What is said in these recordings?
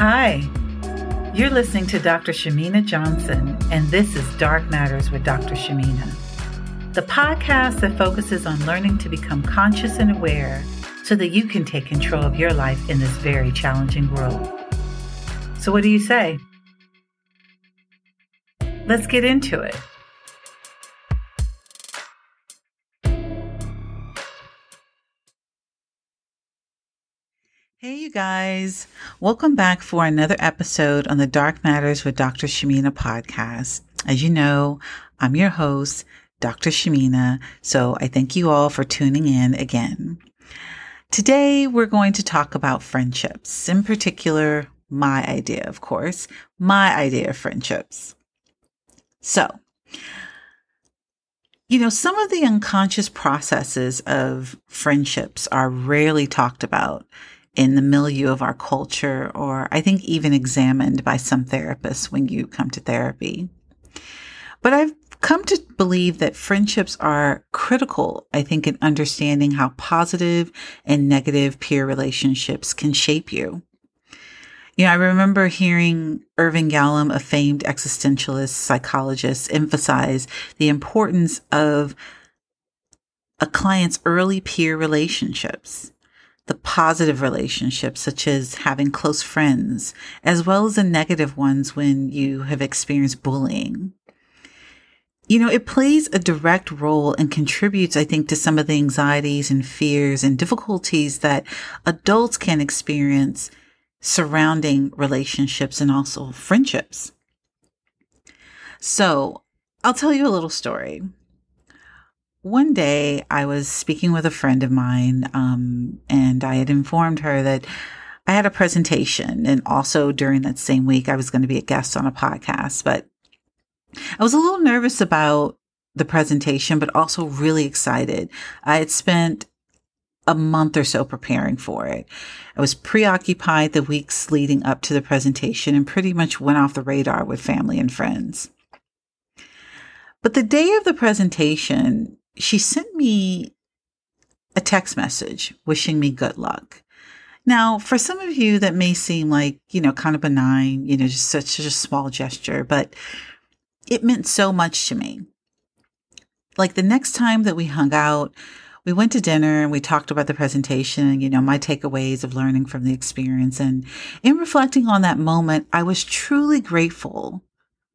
Hi, you're listening to Dr. Shamina Johnson, and this is Dark Matters with Dr. Shamina, the podcast that focuses on learning to become conscious and aware so that you can take control of your life in this very challenging world. So, what do you say? Let's get into it. You guys. Welcome back for another episode on the Dark Matters with Dr. Shamina podcast. As you know, I'm your host, Dr. Shamina. So I thank you all for tuning in again. Today, we're going to talk about friendships, in particular, my idea, of course, my idea of friendships. So, you know, some of the unconscious processes of friendships are rarely talked about in the milieu of our culture, or I think even examined by some therapists when you come to therapy. But I've come to believe that friendships are critical, I think, in understanding how positive and negative peer relationships can shape you. You know, I remember hearing Irvin Yalom, a famed existentialist psychologist, emphasize the importance of a client's early peer relationships the positive relationships, such as having close friends, as well as the negative ones when you have experienced bullying. You know, it plays a direct role and contributes, I think, to some of the anxieties and fears and difficulties that adults can experience surrounding relationships and also friendships. So I'll tell you a little story one day I was speaking with a friend of mine, um, and I had informed her that I had a presentation. And also during that same week, I was going to be a guest on a podcast. But I was a little nervous about the presentation, but also really excited. I had spent a month or so preparing for it. I was preoccupied the weeks leading up to the presentation and pretty much went off the radar with family and friends. But the day of the presentation, she sent me a text message wishing me good luck. Now, for some of you, that may seem like, you know, kind of benign, you know, just such a small gesture, but it meant so much to me. Like the next time that we hung out, we went to dinner and we talked about the presentation, you know, my takeaways of learning from the experience. And in reflecting on that moment, I was truly grateful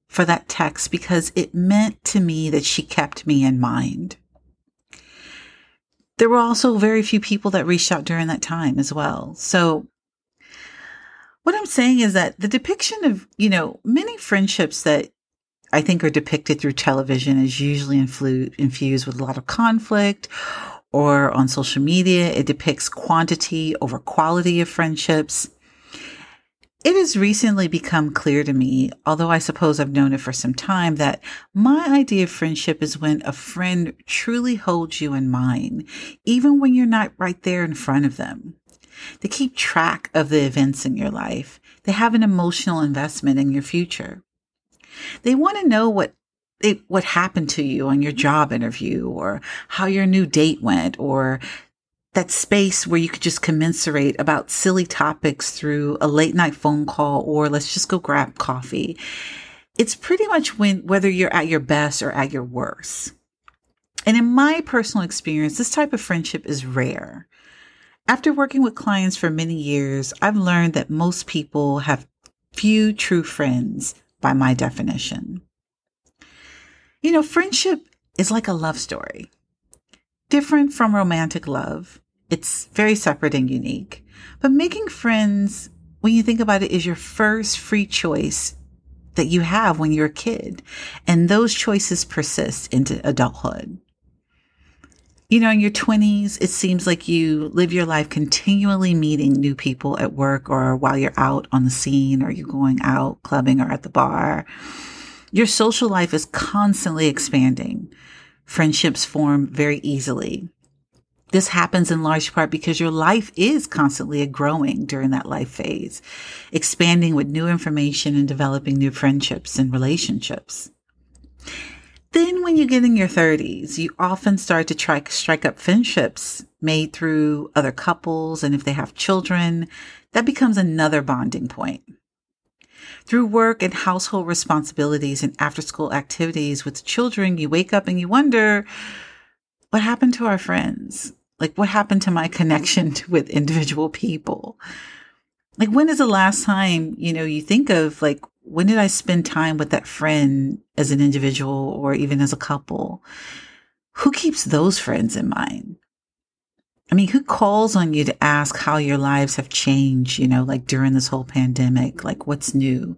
for that text because it meant to me that she kept me in mind there were also very few people that reached out during that time as well. So what I'm saying is that the depiction of, you know, many friendships that I think are depicted through television is usually influ- infused with a lot of conflict or on social media. It depicts quantity over quality of friendships. It has recently become clear to me, although I suppose I've known it for some time, that my idea of friendship is when a friend truly holds you in mind, even when you're not right there in front of them. They keep track of the events in your life. They have an emotional investment in your future. They want to know what what happened to you on your job interview or how your new date went or that space where you could just commiserate about silly topics through a late night phone call or let's just go grab coffee. It's pretty much when, whether you're at your best or at your worst. And in my personal experience, this type of friendship is rare. After working with clients for many years, I've learned that most people have few true friends by my definition. You know, friendship is like a love story, different from romantic love. It's very separate and unique. But making friends, when you think about it, is your first free choice that you have when you're a kid. And those choices persist into adulthood. You know, in your 20s, it seems like you live your life continually meeting new people at work or while you're out on the scene or you're going out clubbing or at the bar. Your social life is constantly expanding. Friendships form very easily. This happens in large part because your life is constantly growing during that life phase, expanding with new information and developing new friendships and relationships. then when you get in your 30s, you often start to try strike up friendships made through other couples. And if they have children, that becomes another bonding point. Through work and household responsibilities and after school activities with children, you wake up and you wonder, what happened to our friends? Like, what happened to my connection with individual people? Like, when is the last time, you know, you think of like, when did I spend time with that friend as an individual or even as a couple? Who keeps those friends in mind? I mean, who calls on you to ask how your lives have changed, you know, like during this whole pandemic? Like, what's new?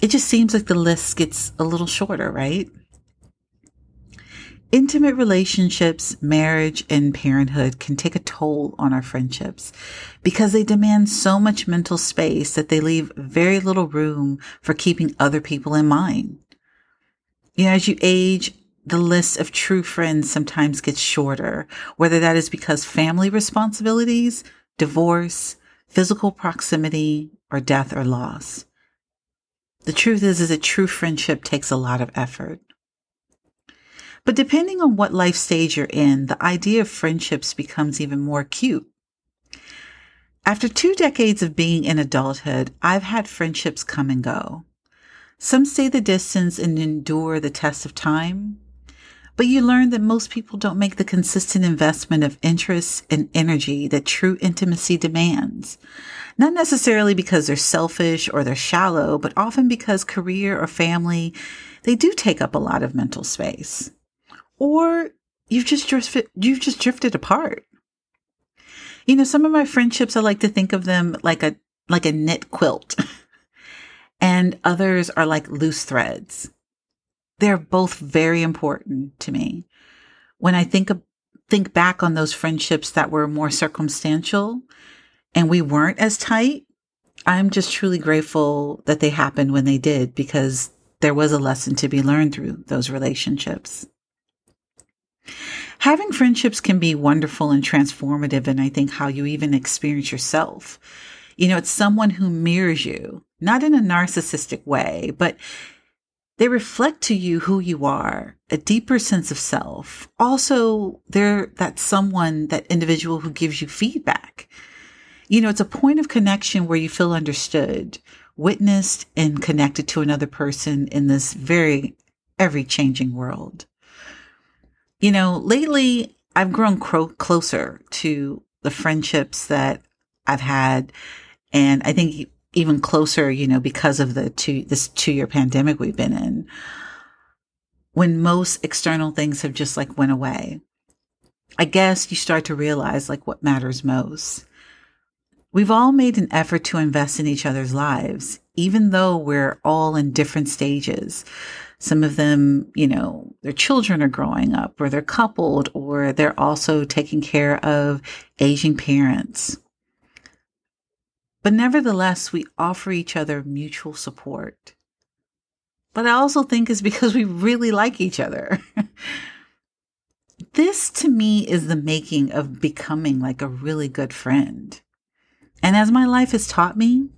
It just seems like the list gets a little shorter, right? Intimate relationships, marriage, and parenthood can take a toll on our friendships because they demand so much mental space that they leave very little room for keeping other people in mind. You know, as you age, the list of true friends sometimes gets shorter, whether that is because family responsibilities, divorce, physical proximity, or death or loss. The truth is, is a true friendship takes a lot of effort. But depending on what life stage you're in, the idea of friendships becomes even more acute. After two decades of being in adulthood, I've had friendships come and go. Some stay the distance and endure the test of time, but you learn that most people don't make the consistent investment of interest and energy that true intimacy demands. Not necessarily because they're selfish or they're shallow, but often because career or family, they do take up a lot of mental space or you've just drifted, you've just drifted apart. You know, some of my friendships, I like to think of them like a, like a knit quilt and others are like loose threads. They're both very important to me. When I think think back on those friendships that were more circumstantial and we weren't as tight, I'm just truly grateful that they happened when they did because there was a lesson to be learned through those relationships. Having friendships can be wonderful and transformative, and I think how you even experience yourself. You know, it's someone who mirrors you, not in a narcissistic way, but they reflect to you who you are, a deeper sense of self. Also, they're that someone, that individual who gives you feedback. You know, it's a point of connection where you feel understood, witnessed, and connected to another person in this very every changing world. You know, lately I've grown cro- closer to the friendships that I've had. And I think even closer, you know, because of the two, this two year pandemic we've been in, when most external things have just like went away. I guess you start to realize like what matters most. We've all made an effort to invest in each other's lives, even though we're all in different stages. Some of them, you know, their children are growing up or they're coupled or they're also taking care of aging parents. But nevertheless, we offer each other mutual support. But I also think it's because we really like each other. this to me is the making of becoming like a really good friend. And as my life has taught me,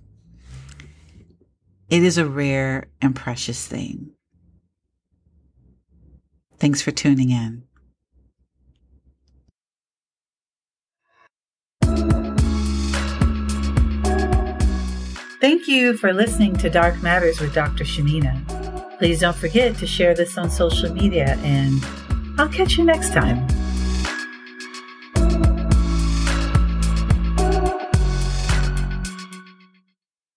it is a rare and precious thing. Thanks for tuning in. Thank you for listening to Dark Matters with Dr. Shamina. Please don't forget to share this on social media, and I'll catch you next time.